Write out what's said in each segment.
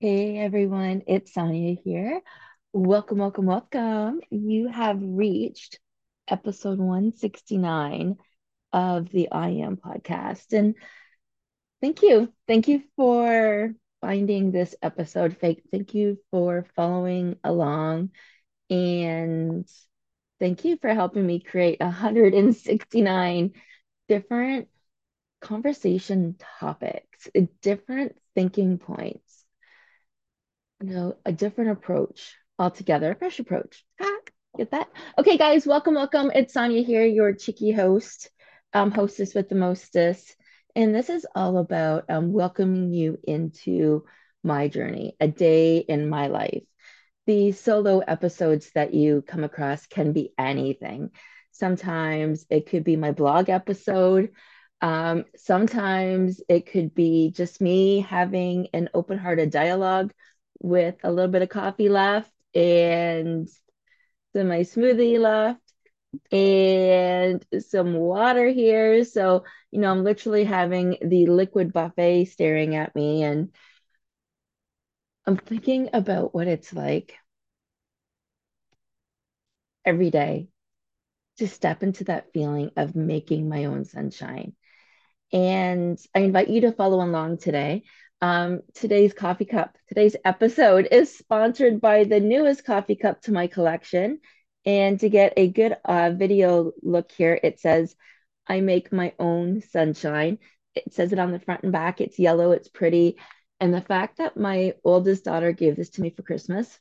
Hey everyone, it's Sonya here. Welcome, welcome, welcome. You have reached episode 169 of the I Am podcast. And thank you. Thank you for finding this episode. Fake. Thank you for following along. And thank you for helping me create 169 different conversation topics, different thinking points you know, a different approach altogether, a fresh approach. Get that? Okay, guys, welcome, welcome. It's Sonya here, your cheeky host, um, hostess with the mostest. And this is all about um, welcoming you into my journey, a day in my life. The solo episodes that you come across can be anything. Sometimes it could be my vlog episode. Um, sometimes it could be just me having an open hearted dialogue with a little bit of coffee left and some my smoothie left and some water here. So, you know, I'm literally having the liquid buffet staring at me and I'm thinking about what it's like every day to step into that feeling of making my own sunshine. And I invite you to follow along today. Um, today's coffee cup, today's episode is sponsored by the newest coffee cup to my collection. And to get a good uh, video look here, it says, I make my own sunshine. It says it on the front and back. It's yellow, it's pretty. And the fact that my oldest daughter gave this to me for Christmas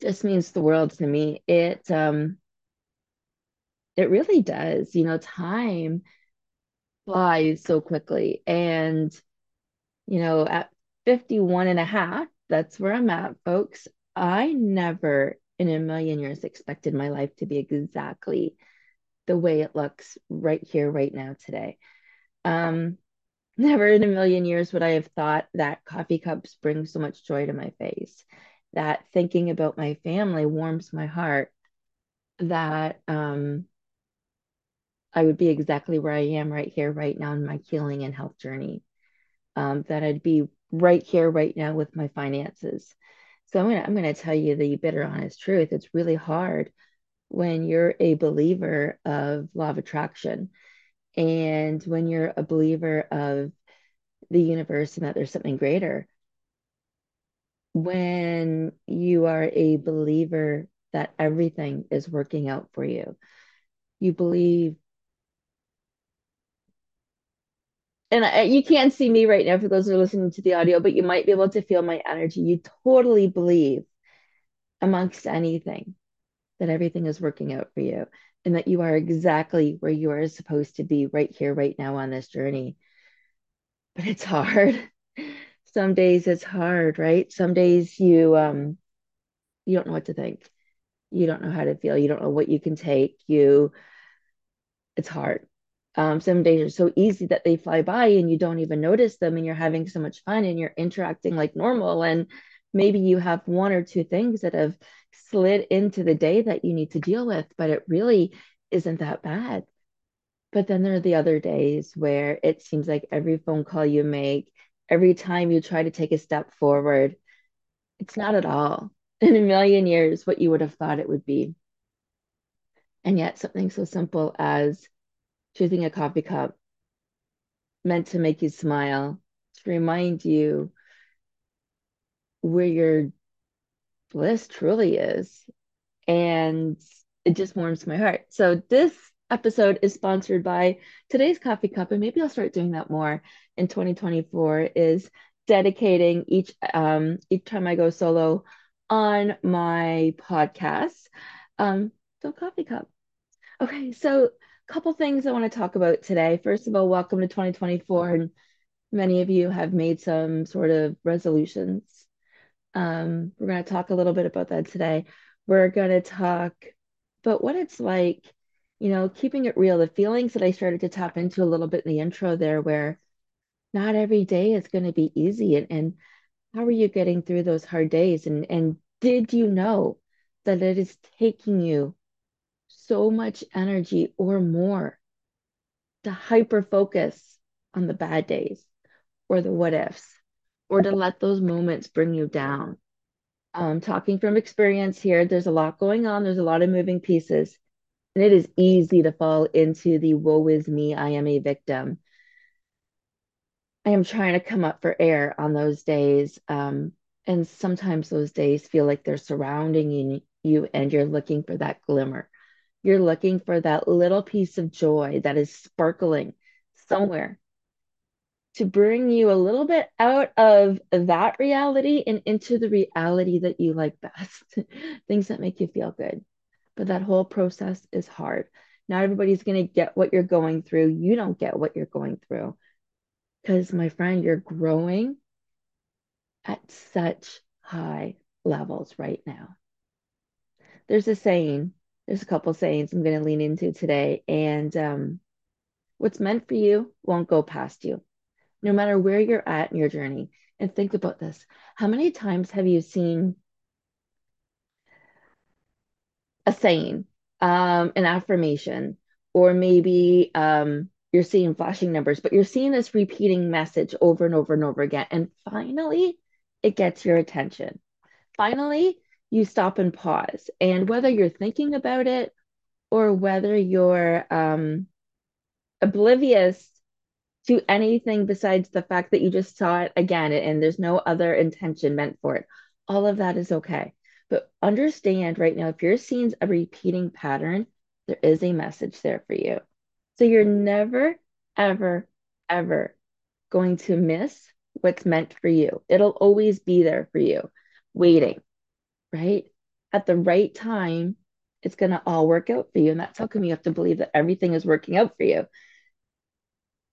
just means the world to me. It um it really does. You know, time flies so quickly. And you know, at 51 and a half, that's where I'm at, folks. I never in a million years expected my life to be exactly the way it looks right here, right now, today. Um, never in a million years would I have thought that coffee cups bring so much joy to my face, that thinking about my family warms my heart, that um, I would be exactly where I am right here, right now in my healing and health journey um, that I'd be right here, right now with my finances. So I'm gonna I'm gonna tell you the bitter honest truth. It's really hard when you're a believer of law of attraction and when you're a believer of the universe and that there's something greater. When you are a believer that everything is working out for you, you believe and I, you can't see me right now for those who are listening to the audio, but you might be able to feel my energy. You totally believe amongst anything that everything is working out for you and that you are exactly where you are supposed to be right here, right now on this journey. But it's hard. Some days it's hard, right? Some days you um you don't know what to think. You don't know how to feel. You don't know what you can take. You it's hard um, some days are so easy that they fly by and you don't even notice them and you're having so much fun and you're interacting like normal. And maybe you have one or two things that have slid into the day that you need to deal with but it really isn't that bad. But then there are the other days where it seems like every phone call you make every time you try to take a step forward it's not at all. In a million years what you would have thought it would be. And yet something so simple as choosing a coffee cup meant to make you smile, to remind you where your bliss truly is. And it just warms my heart. So this episode is sponsored by today's coffee cup, and maybe I'll start doing that more in 2024. Is dedicating each um, each time I go solo on my podcast. Um, so coffee cup. Okay, so couple things I want to talk about today. First of all, welcome to 2024. And many of you have made some sort of resolutions. Um, we're going to talk a little bit about that today. We're going to talk about what it's like, you know, keeping it real, the feelings that I started to tap into a little bit in the intro there, where not every day is going to be easy. And, and how are you getting through those hard days? And, and did you know that it is taking you so much energy or more to hyper focus on the bad days or the what ifs or to let those moments bring you down. Um, talking from experience here, there's a lot going on, there's a lot of moving pieces, and it is easy to fall into the woe is me, I am a victim. I am trying to come up for air on those days. Um, and sometimes those days feel like they're surrounding you, you and you're looking for that glimmer. You're looking for that little piece of joy that is sparkling somewhere to bring you a little bit out of that reality and into the reality that you like best, things that make you feel good. But that whole process is hard. Not everybody's going to get what you're going through. You don't get what you're going through. Because, my friend, you're growing at such high levels right now. There's a saying, there's a couple sayings I'm going to lean into today. And um, what's meant for you won't go past you, no matter where you're at in your journey. And think about this how many times have you seen a saying, um, an affirmation, or maybe um, you're seeing flashing numbers, but you're seeing this repeating message over and over and over again. And finally, it gets your attention. Finally, you stop and pause. And whether you're thinking about it or whether you're um, oblivious to anything besides the fact that you just saw it again and there's no other intention meant for it, all of that is okay. But understand right now, if you're seeing a repeating pattern, there is a message there for you. So you're never, ever, ever going to miss what's meant for you. It'll always be there for you, waiting, right? At the right time, it's going to all work out for you. And that's how come you have to believe that everything is working out for you.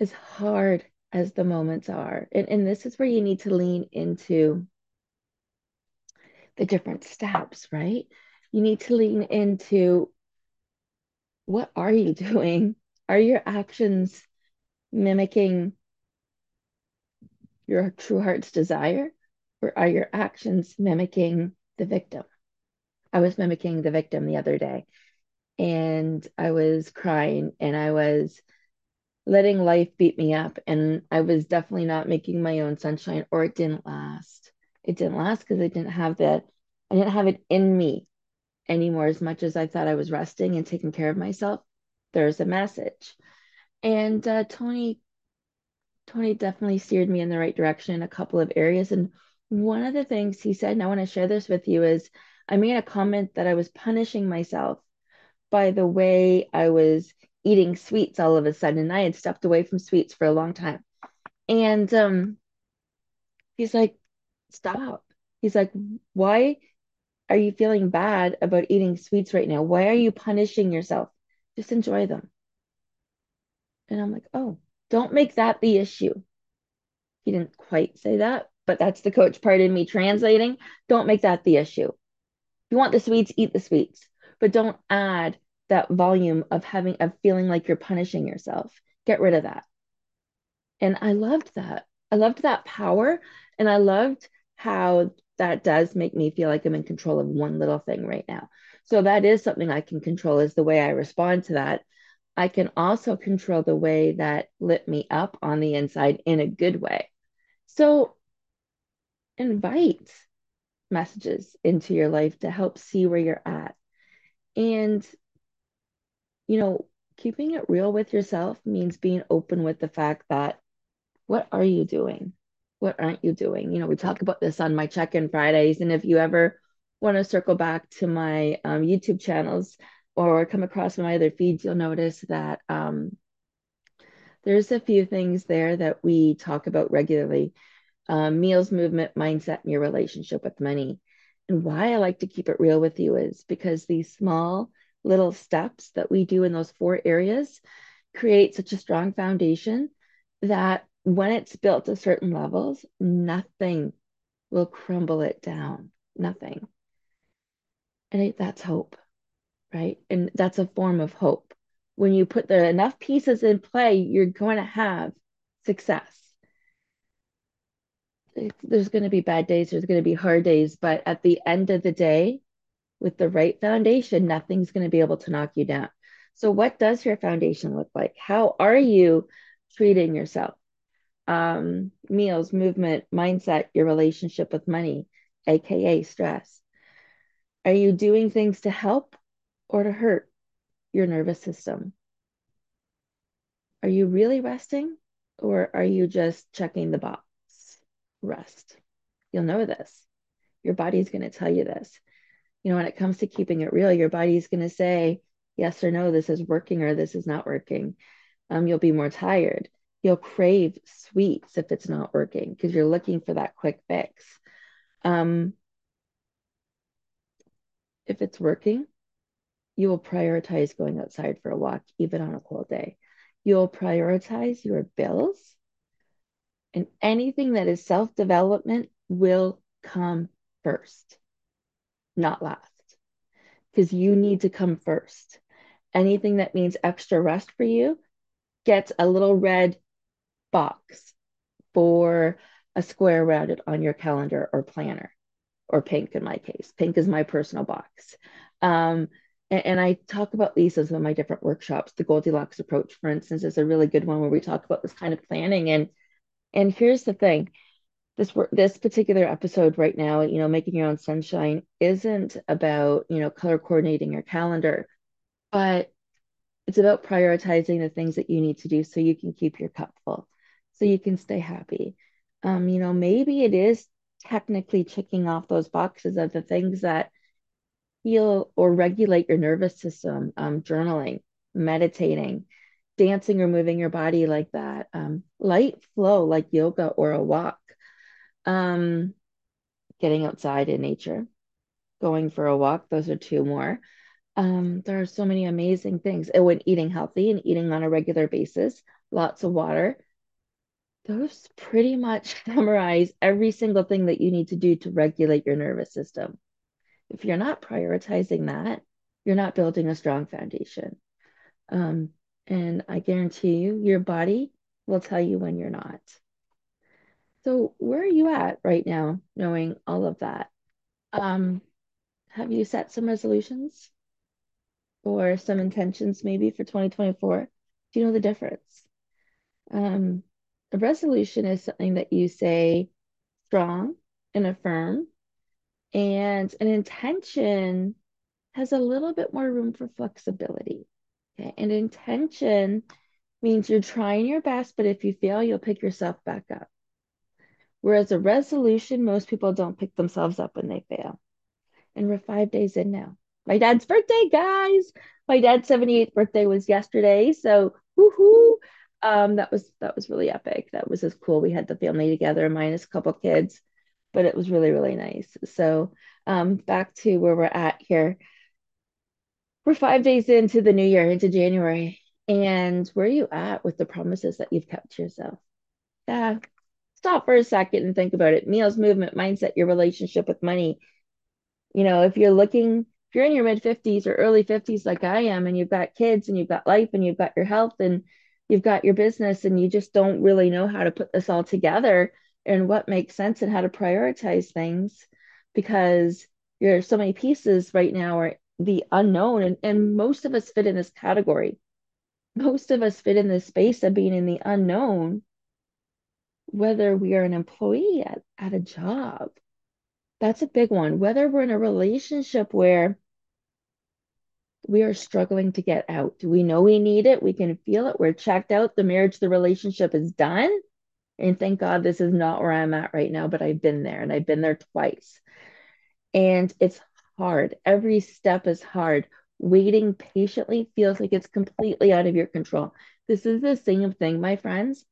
As hard as the moments are. And, and this is where you need to lean into the different steps, right? You need to lean into what are you doing? Are your actions mimicking your true heart's desire? Or are your actions mimicking the victim? I was mimicking the victim the other day and I was crying and I was letting life beat me up. And I was definitely not making my own sunshine, or it didn't last it didn't last because I didn't have that, I didn't have it in me anymore as much as I thought I was resting and taking care of myself. There's a message. And uh, Tony, Tony definitely steered me in the right direction in a couple of areas. And one of the things he said, and I want to share this with you, is I made a comment that I was punishing myself by the way I was eating sweets all of a sudden. And I had stepped away from sweets for a long time. And um, he's like, stop. He's like, why are you feeling bad about eating sweets right now? Why are you punishing yourself? Just enjoy them. And I'm like, oh, don't make that the issue. He didn't quite say that, but that's the coach part in me translating. Don't make that the issue. If you want the sweets, eat the sweets, but don't add that volume of having of feeling like you're punishing yourself. Get rid of that. And I loved that. I loved that power. And I loved how that does make me feel like I'm in control of one little thing right now. So that is something I can control is the way I respond to that. I can also control the way that lit me up on the inside in a good way. So invite messages into your life to help see where you're at. And, you know, keeping it real with yourself means being open with the fact that what are you doing? what aren't you doing? You know, we talk about this on my check in Fridays. And if you ever want to circle back to my um, YouTube channels or come across my other feeds, you'll notice that um, there's a few things there that we talk about regularly um, meals, movement, mindset, and your relationship with money. And why I like to keep it real with you is because these small little steps that we do in those four areas create such a strong foundation that when it's built to certain levels, nothing will crumble it down. Nothing. And that's hope, right? And that's a form of hope. When you put the enough pieces in play, you're going to have success. There's going to be bad days, there's going to be hard days, but at the end of the day, with the right foundation, nothing's going to be able to knock you down. So, what does your foundation look like? How are you treating yourself? um, meals, movement, mindset, your relationship with money, aka stress. Are you doing things to help or to hurt your nervous system? Are you really resting or are you just checking the box? Rest. You'll know this. Your body's going to tell you this. You know, when it comes to keeping it real, your body's going to say, yes or no, this is working or this is not working. Um, you'll be more tired. You'll crave sweets if it's not working because you're looking for that quick fix. Um, if it's working, you will prioritize going outside for a walk, even on a cold day. You'll prioritize your bills, and anything that is self development will come first, not last, because you need to come first. Anything that means extra rest for you gets a little red box for a square around it on your calendar or planner, or pink in my case. Pink is my personal box. Um, and, and I talk about these in some of my different workshops. The Goldilocks approach, for instance, is a really good one where we talk about this kind of planning. And and here's the thing. This this particular episode right now, you know, making your own sunshine isn't about, you know, color coordinating your calendar, but it's about prioritizing the things that you need to do so you can keep your cup full, so you can stay happy. Um, you know, maybe it is technically checking off those boxes of the things that heal or regulate your nervous system, um, journaling, meditating, dancing or moving your body like that, um, light flow like yoga or a walk, um, getting outside in nature, going for a walk. Those are two more. Um, there are so many amazing things. And when eating healthy and eating on a regular basis, lots of water, those pretty much summarize every single thing that you need to do to regulate your nervous system. If you're not prioritizing that, you're not building a strong foundation. Um, and I guarantee you, your body will tell you when you're not. So, where are you at right now, knowing all of that? Um, have you set some resolutions or some intentions maybe for 2024? Do you know the difference? Um, a resolution is something that you say strong and affirm, and an intention has a little bit more room for flexibility. Okay. And intention means you're trying your best, but if you fail, you'll pick yourself back up. Whereas a resolution, most people don't pick themselves up when they fail. And we're five days in now. My dad's birthday, guys. My dad's 78th birthday was yesterday. So woohoo. Um, that was that was really epic. That was as cool. We had the family together, minus a couple kids, but it was really, really nice. So um back to where we're at here. We're five days into the new year, into January. And where are you at with the promises that you've kept to yourself? Yeah, stop for a second and think about it. Meals, movement, mindset, your relationship with money. You know, if you're looking, if you're in your mid 50s or early 50s like I am, and you've got kids and you've got life and you've got your health and you've got your business and you just don't really know how to put this all together and what makes sense and how to prioritize things because you're so many pieces right now are the unknown and, and most of us fit in this category. Most of us fit in this space of being in the unknown whether we are an employee at, at a job. That's a big one. Whether we're in a relationship where we are struggling to get out. Do we know we need it? We can feel it. We're checked out. The marriage the relationship is done. And thank god this is not where i'm at right now but i've been there and i've been there twice. And it's hard. Every step is hard. Waiting patiently feels like it's completely out of your control. This is the same thing, my friends.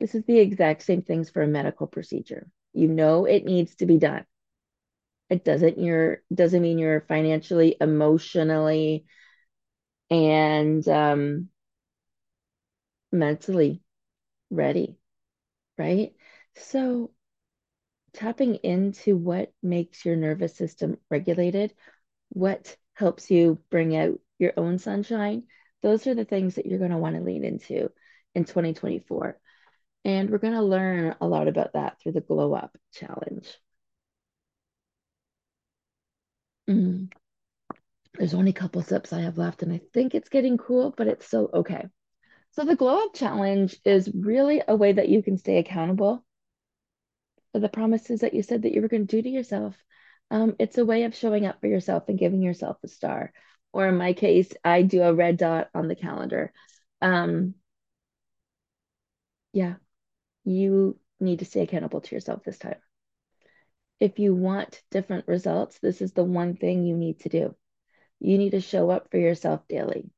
This is the exact same things for a medical procedure. You know it needs to be done. It doesn't you're doesn't mean you're financially, emotionally, and um, mentally ready, right? So tapping into what makes your nervous system regulated, what helps you bring out your own sunshine, those are the things that you're going to want to lean into in 2024. And we're going to learn a lot about that through the Glow Up Challenge. Mm. There's only a couple sips I have left, and I think it's getting cool, but it's still okay. So the glow up challenge is really a way that you can stay accountable for the promises that you said that you were going to do to yourself. Um, it's a way of showing up for yourself and giving yourself a star. Or in my case, I do a red dot on the calendar. Um, yeah, you need to stay accountable to yourself this time. If you want different results, this is the one thing you need to do. You need to show up for yourself daily.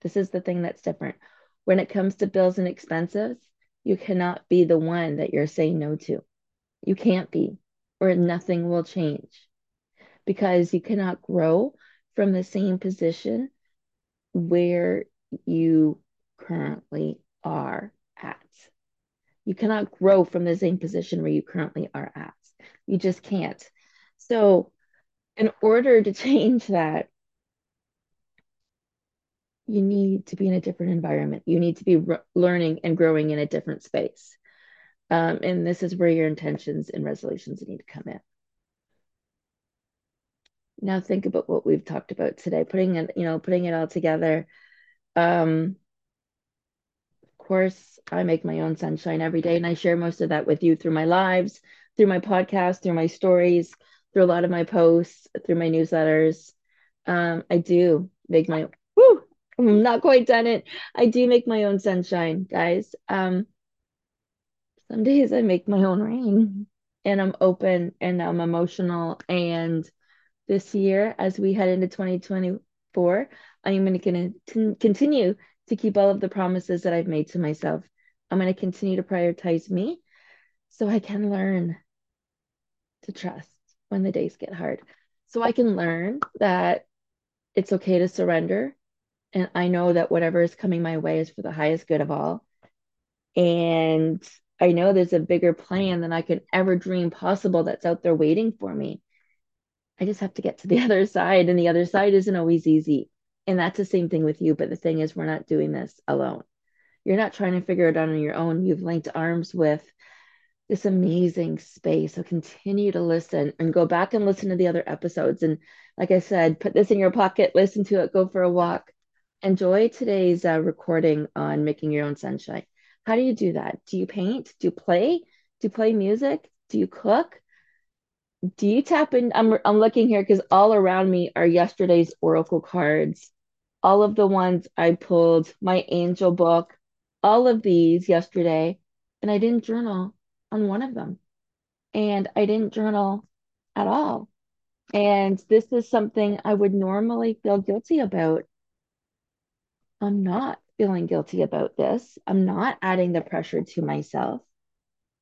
This is the thing that's different. When it comes to bills and expenses, you cannot be the one that you're saying no to. You can't be, or nothing will change because you cannot grow from the same position where you currently are at. You cannot grow from the same position where you currently are at. You just can't. So, in order to change that, you need to be in a different environment. You need to be learning and growing in a different space. Um, and this is where your intentions and resolutions need to come in. Now think about what we've talked about today, putting it, you know, putting it all together. Um, of course, I make my own sunshine every day, and I share most of that with you through my lives, through my podcast, through my stories, through a lot of my posts, through my newsletters. Um, I do make my whoo, I'm not quite done it. I do make my own sunshine, guys. Um, some days I make my own rain and I'm open and I'm emotional. And this year, as we head into 2024, I am going to continue to keep all of the promises that I've made to myself. I'm going to continue to prioritize me so I can learn to trust when the days get hard. So I can learn that it's okay to surrender and I know that whatever is coming my way is for the highest good of all. And I know there's a bigger plan than I could ever dream possible that's out there waiting for me. I just have to get to the other side, and the other side isn't always easy. And that's the same thing with you. But the thing is, we're not doing this alone. You're not trying to figure it out on your own. You've linked arms with this amazing space. So continue to listen and go back and listen to the other episodes. And like I said, put this in your pocket, listen to it, go for a walk enjoy today's uh, recording on making your own sunshine. How do you do that? Do you paint? Do you play? Do you play music? Do you cook? Do you tap in? I'm, I'm looking here because all around me are yesterday's Oracle cards. All of the ones I pulled, my angel book, all of these yesterday, and I didn't journal on one of them. And I didn't journal at all. And this is something I would normally feel guilty about I'm not feeling guilty about this. I'm not adding the pressure to myself,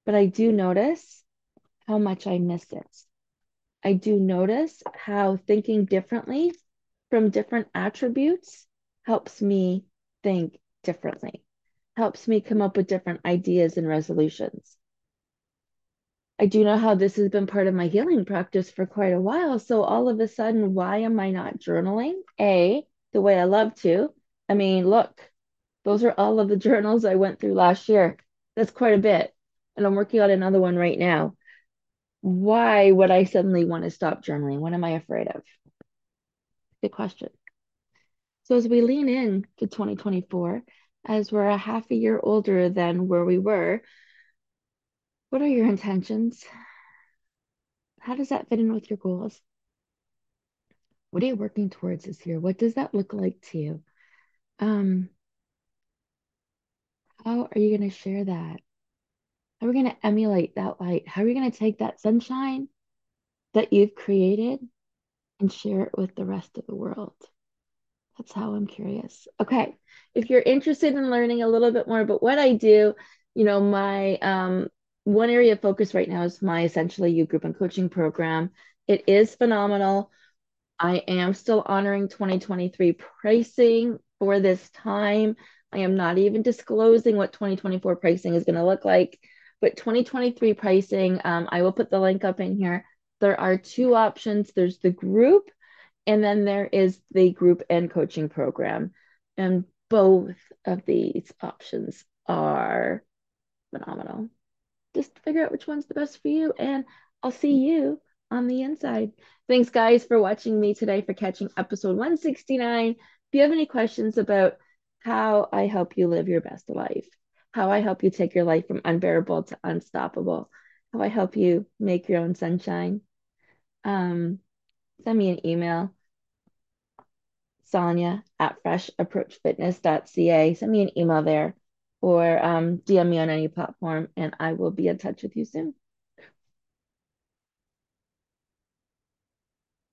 but I do notice how much I miss it. I do notice how thinking differently from different attributes helps me think differently, helps me come up with different ideas and resolutions. I do know how this has been part of my healing practice for quite a while. So all of a sudden, why am I not journaling? A, the way I love to, I mean, look, those are all of the journals I went through last year. That's quite a bit. And I'm working on another one right now. Why would I suddenly want to stop journaling? What am I afraid of? Good question. So, as we lean in to 2024, as we're a half a year older than where we were, what are your intentions? How does that fit in with your goals? What are you working towards this year? What does that look like to you? Um, how are you going to share that? How are we going to emulate that light? How are we going to take that sunshine that you've created and share it with the rest of the world? That's how I'm curious. Okay. If you're interested in learning a little bit more about what I do, you know, my um, one area of focus right now is my Essentially You group and coaching program. It is phenomenal. I am still honoring 2023 pricing for this time. I am not even disclosing what 2024 pricing is going to look like, but 2023 pricing, um, I will put the link up in here. There are two options there's the group, and then there is the group and coaching program. And both of these options are phenomenal. Just figure out which one's the best for you, and I'll see you on the inside. Thanks, guys, for watching me today for catching episode 169. If you have any questions about how I help you live your best life, how I help you take your life from unbearable to unstoppable, how I help you make your own sunshine, um, send me an email, Sonya at freshapproachfitness.ca. Send me an email there or um, DM me on any platform, and I will be in touch with you soon.